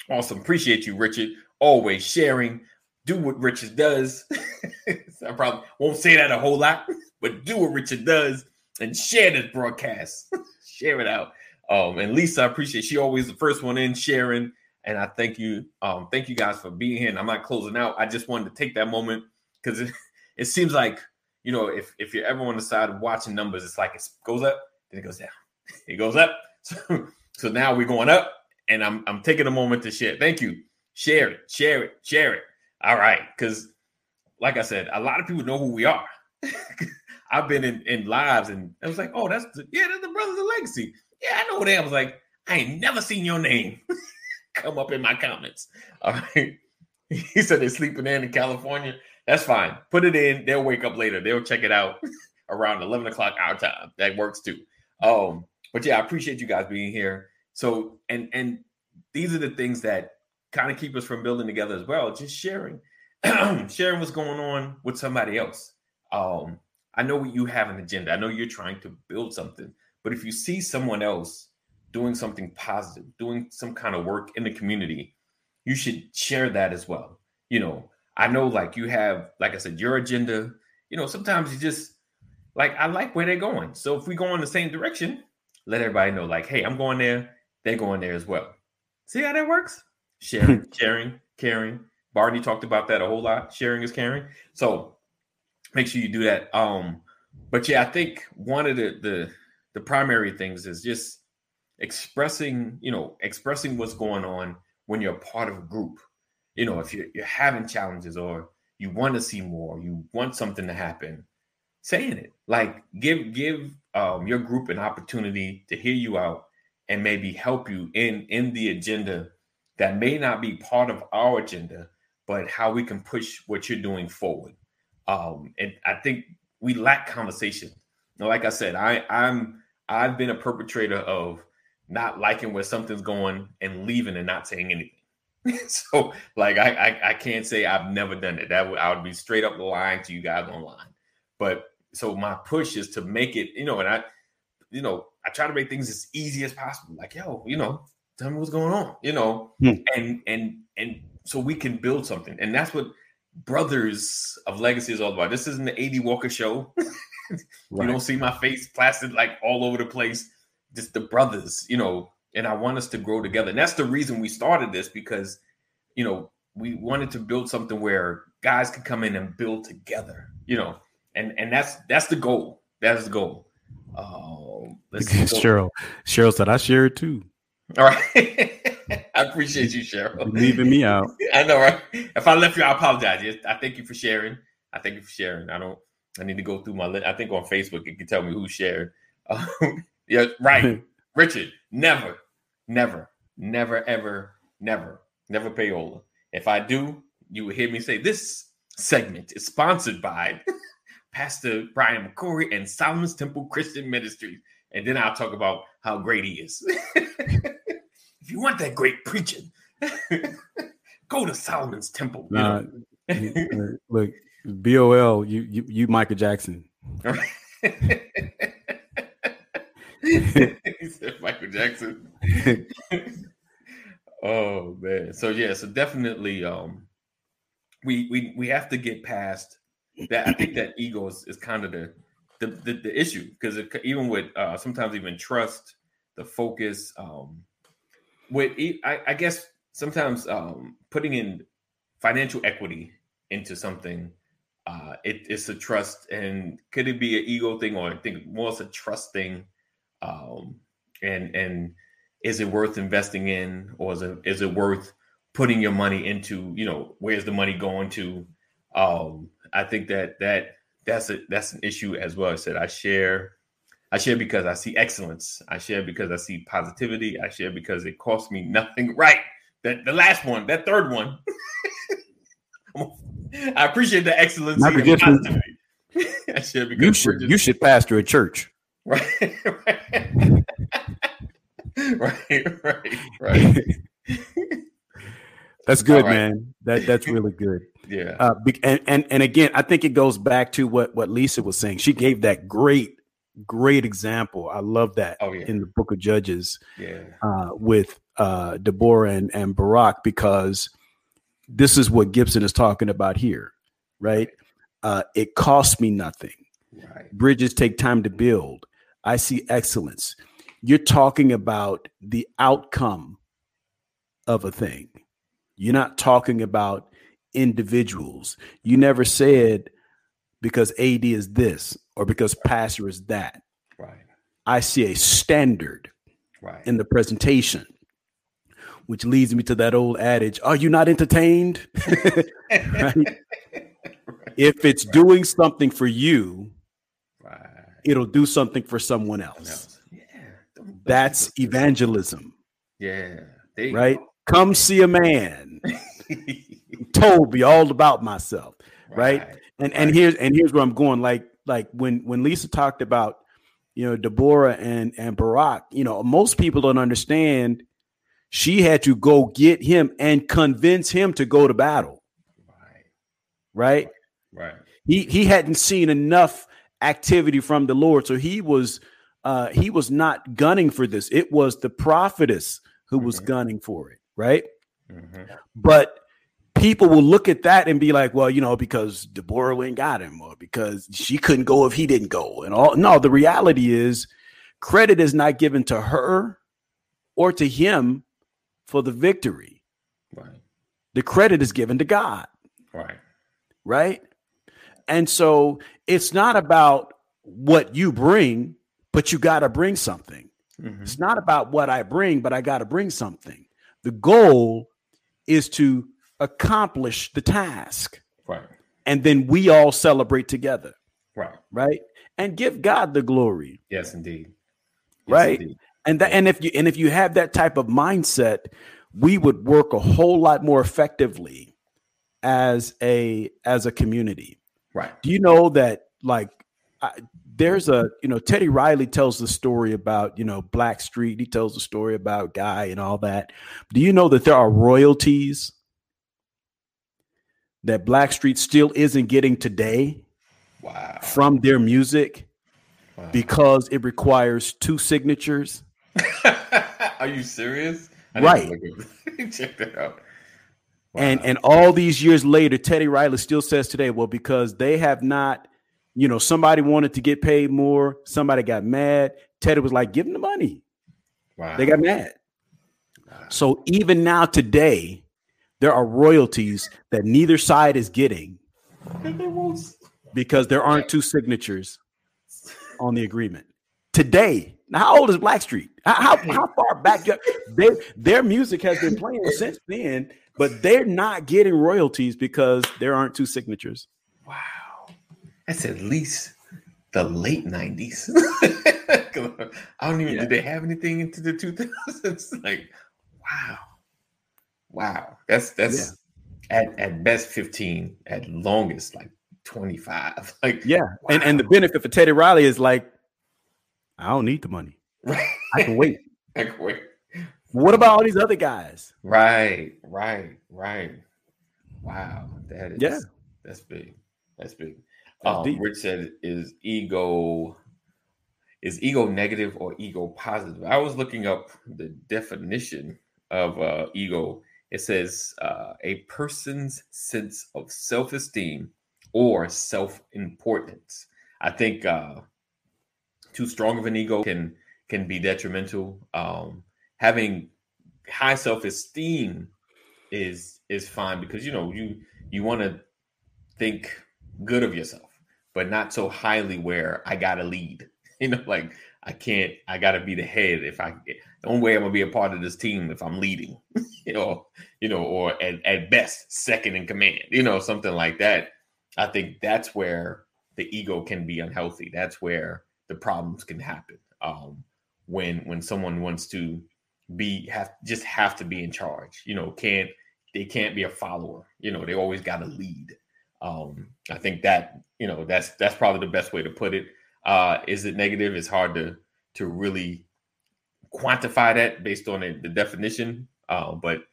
Awesome. Appreciate you, Richard. Always sharing. Do what Richard does. I probably won't say that a whole lot, but do what Richard does and share this broadcast. share it out. Um, and Lisa, I appreciate she always the first one in sharing. And I thank you. Um, thank you guys for being here. And I'm not closing out. I just wanted to take that moment because it, it seems like you know if if you're ever on the side watching numbers, it's like it goes up, then it goes down, it goes up. So so now we're going up, and I'm I'm taking a moment to share. Thank you. share it, share it, share it. All right, because like I said, a lot of people know who we are. I've been in, in lives and I was like, oh, that's the, yeah, that's the Brothers of Legacy. Yeah, I know they. I was like, I ain't never seen your name come up in my comments. All right. He said they're sleeping in in California. That's fine. Put it in. They'll wake up later. They'll check it out around 11 o'clock our time. That works too. Um, but yeah, I appreciate you guys being here. So, and and these are the things that kind of keep us from building together as well. Just sharing, sharing what's going on with somebody else. Um, I know you have an agenda. I know you're trying to build something, but if you see someone else doing something positive, doing some kind of work in the community, you should share that as well. You know, I know like you have, like I said, your agenda. You know, sometimes you just like I like where they're going. So if we go in the same direction, let everybody know, like, hey, I'm going there, they're going there as well. See how that works? Sharing, sharing, caring. Barney talked about that a whole lot. Sharing is caring. So make sure you do that. Um, but yeah, I think one of the the the primary things is just expressing, you know, expressing what's going on when you're part of a group. You know, if you're, you're having challenges or you want to see more, you want something to happen, saying it. Like give give um, your group an opportunity to hear you out and maybe help you in in the agenda that may not be part of our agenda, but how we can push what you're doing forward. Um, and I think we lack conversation. Now, like I said, I I'm I've been a perpetrator of not liking where something's going and leaving and not saying anything. so like I, I, I can't say I've never done it. That would I would be straight up lying to you guys online. But so my push is to make it, you know, and I, you know, I try to make things as easy as possible. Like, yo, you know, tell me what's going on, you know, hmm. and and and so we can build something. And that's what Brothers of Legacy is all about. This isn't the AD Walker show. right. You don't see my face plastered like all over the place. Just the brothers, you know, and I want us to grow together. And that's the reason we started this because, you know, we wanted to build something where guys can come in and build together, you know, and and that's that's the goal. That's the goal. Oh, Cheryl. Cheryl said I share it too. All right. I appreciate you, Cheryl. leaving me out. I know, right? If I left you, I apologize. I thank you for sharing. I thank you for sharing. I don't. I need to go through my. list. I think on Facebook it can tell me who shared. Um, yeah, right. Richard, never, never, never, ever, never, never payola. If I do, you will hear me say this segment is sponsored by Pastor Brian McCory and Solomon's Temple Christian Ministries. And then I'll talk about how great he is. if you want that great preaching, go to Solomon's Temple. Nah, uh, look, BOL, you, you, you Michael Jackson. he said Michael Jackson. oh man. So yeah, so definitely um we we we have to get past that I think that ego is, is kind of the the, the, the issue because even with uh, sometimes even trust, the focus, um, with I, I guess sometimes um, putting in financial equity into something, uh, it, it's a trust, and could it be an ego thing or I think more it's a trust thing, um, and and is it worth investing in or is it is it worth putting your money into? You know, where's the money going to? Um, I think that that that's a that's an issue as well. I said I share I share because I see excellence. I share because I see positivity. I share because it costs me nothing. Right. That the last one, that third one. I appreciate the excellence. I share because you should you should pastor a church. Right. Right. right. Right. Right. That's good, right. man. That that's really good. Yeah. Uh, and, and and again, I think it goes back to what what Lisa was saying. She gave that great great example. I love that oh, yeah. in the Book of Judges. Yeah. Uh, with uh, Deborah and and Barak because this is what Gibson is talking about here, right? Uh, it costs me nothing. Right. Bridges take time to build. I see excellence. You're talking about the outcome of a thing. You're not talking about individuals. You never said because AD is this or because pastor is that. Right. I see a standard right. in the presentation. which leads me to that old adage: Are you not entertained? right? If it's doing something for you. It'll do something for someone else. Yeah. That's evangelism. Yeah. Right? Go. Come see a man. told me all about myself. Right. right? And and here's and here's where I'm going. Like, like when when Lisa talked about, you know, Deborah and and Barak, you know, most people don't understand she had to go get him and convince him to go to battle. Right. Right? Right. He he hadn't seen enough activity from the Lord, so he was uh he was not gunning for this. It was the prophetess who mm-hmm. was gunning for it, right? Mm-hmm. But people will look at that and be like, well, you know, because Deborah went got him, or because she couldn't go if he didn't go, and all. No, the reality is, credit is not given to her or to him for the victory. Right. The credit is given to God. Right. Right. And so it's not about what you bring, but you got to bring something. Mm-hmm. It's not about what I bring, but I got to bring something. The goal is to accomplish the task. Right. And then we all celebrate together. Right. Right. And give God the glory. Yes, indeed. Yes, right. Indeed. And that, and if you and if you have that type of mindset, we would work a whole lot more effectively as a as a community. Right. Do you know that like I, there's a you know Teddy Riley tells the story about you know Blackstreet. He tells the story about Guy and all that. Do you know that there are royalties that Blackstreet still isn't getting today? Wow. From their music wow. because it requires two signatures. Are you serious? right. Check that out. Wow. And and all these years later, Teddy Riley still says today, well, because they have not, you know, somebody wanted to get paid more, somebody got mad. Teddy was like, give them the money. Wow. They got mad. Wow. So even now today, there are royalties that neither side is getting because there aren't two signatures on the agreement. Today, now how old is Blackstreet? How, how far back? They, their music has been playing since then but they're not getting royalties because there aren't two signatures. Wow. That's at least the late 90s. I don't even, yeah. did they have anything into the 2000s? like, wow. Wow. That's, that's yeah. at, at best 15, at longest, like 25. Like, yeah. Wow. And, and the benefit for Teddy Riley is like, I don't need the money. Right. I can wait. I can wait. What about all these other guys? Right, right, right. Wow, that is yeah, that's big. That's big. That's um, Rich said, "Is ego is ego negative or ego positive?" I was looking up the definition of uh, ego. It says uh, a person's sense of self esteem or self importance. I think uh, too strong of an ego can can be detrimental. Um, having high self-esteem is is fine because you know you you want to think good of yourself but not so highly where i gotta lead. You know like i can't i gotta be the head if i the only way i'm gonna be a part of this team if i'm leading you know you know or at, at best second in command you know something like that. I think that's where the ego can be unhealthy. That's where the problems can happen um when when someone wants to be have just have to be in charge. You know, can't they can't be a follower. You know, they always got to lead. Um, I think that you know that's that's probably the best way to put it. Uh, is it negative? It's hard to to really quantify that based on the, the definition. Uh, but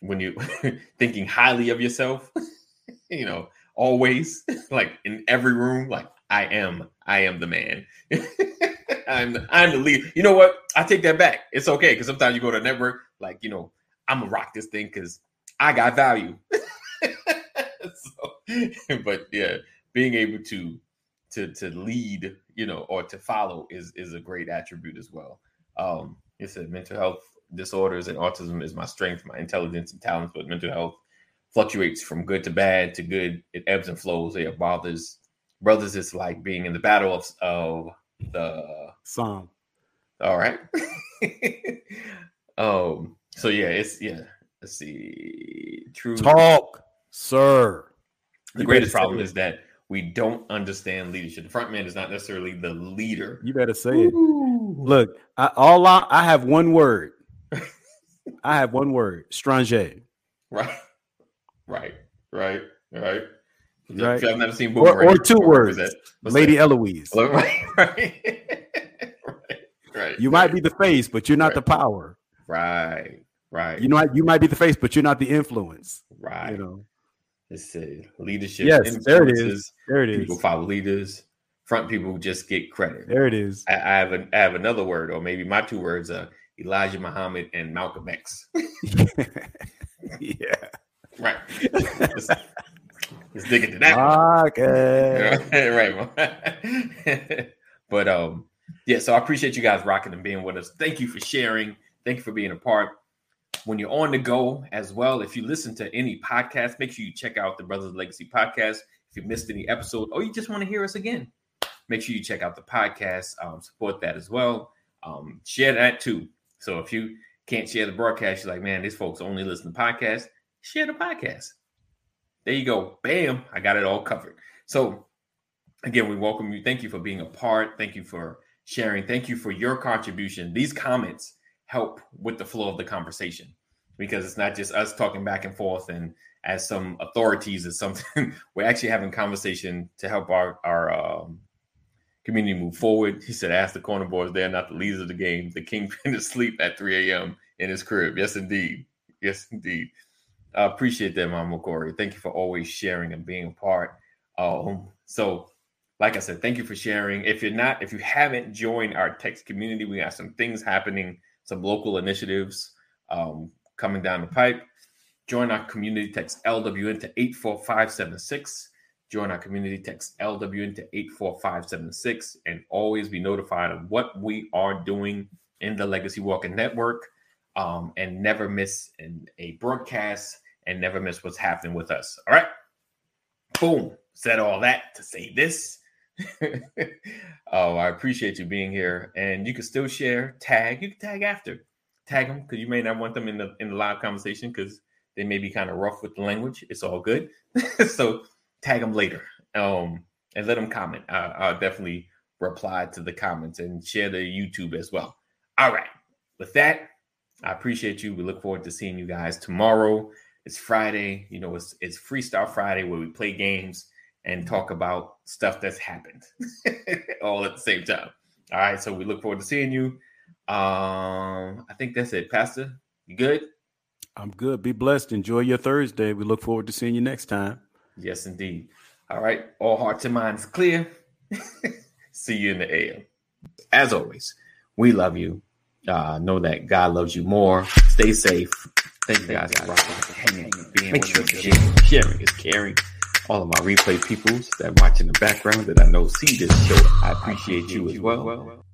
when you're thinking highly of yourself, you know, always like in every room, like I am, I am the man. I'm the, I'm the leader. You know what? I take that back. It's okay because sometimes you go to a network, like you know, I'm gonna rock this thing because I got value. so, but yeah, being able to to to lead, you know, or to follow is is a great attribute as well. Um, you said mental health disorders and autism is my strength, my intelligence and talents, but mental health fluctuates from good to bad to good. It ebbs and flows. It bothers brothers. It's like being in the battle of, of the Psalm. All right. um, So yeah, it's yeah. Let's see. True talk, sir. The greatest problem is that we don't understand leadership. The front man is not necessarily the leader. You better say Ooh. it. Look, I, all I, I have one word. I have one word: Strange. Right, right, right, right. Right. I've never seen or, or two words. Lady that? Eloise. Right, right. right. You might be the face, but you're not the power. Right. Right. You know, you might be the face, but you're not the influence. Right. You know. It's a leadership. Yes, there it is. There it is. People follow leaders. Front people just get credit. There it is. I, I have a, I have another word, or maybe my two words are Elijah Muhammad and Malcolm X. yeah. Right. Let's, dig into that. Okay. right. but um, yeah, so I appreciate you guys rocking and being with us. Thank you for sharing. Thank you for being a part. When you're on the go as well, if you listen to any podcast, make sure you check out the Brothers Legacy podcast. If you missed any episode or you just want to hear us again, make sure you check out the podcast. Um, support that as well. Um, share that too. So if you can't share the broadcast, you're like, man, these folks only listen to podcasts. Share the podcast. There you go. Bam. I got it all covered. So again, we welcome you. Thank you for being a part. Thank you for sharing. Thank you for your contribution. These comments help with the flow of the conversation because it's not just us talking back and forth and as some authorities or something. We're actually having conversation to help our our um, community move forward. He said, "Ask the corner boys; they're not the leaders of the game. The kingpin is asleep at 3 a.m. in his crib." Yes, indeed. Yes, indeed. I appreciate that, Mama Corey. Thank you for always sharing and being a part. Um, so like I said, thank you for sharing. If you're not, if you haven't joined our text community, we got some things happening, some local initiatives um, coming down the pipe. Join our community text LWN to 84576. Join our community text LWN to 84576 and always be notified of what we are doing in the Legacy Walker Network um, and never miss a broadcast and never miss what's happening with us. All right. Boom. Said all that to say this. oh, I appreciate you being here, and you can still share, tag. You can tag after, tag them because you may not want them in the in the live conversation because they may be kind of rough with the language. It's all good, so tag them later, um, and let them comment. I, I'll definitely reply to the comments and share the YouTube as well. All right, with that, I appreciate you. We look forward to seeing you guys tomorrow. It's Friday. You know, it's it's Freestyle Friday where we play games and talk about stuff that's happened all at the same time. All right, so we look forward to seeing you. Um, I think that's it, Pastor. You good? I'm good. Be blessed. Enjoy your Thursday. We look forward to seeing you next time. Yes, indeed. All right, all hearts and minds clear. See you in the AM. As always, we love you. Uh, know that God loves you more. Stay safe. Thank you guys for hanging, being Make sure sharing, sharing is caring all of my replay peoples that watch in the background that I know see this show. I appreciate you as well.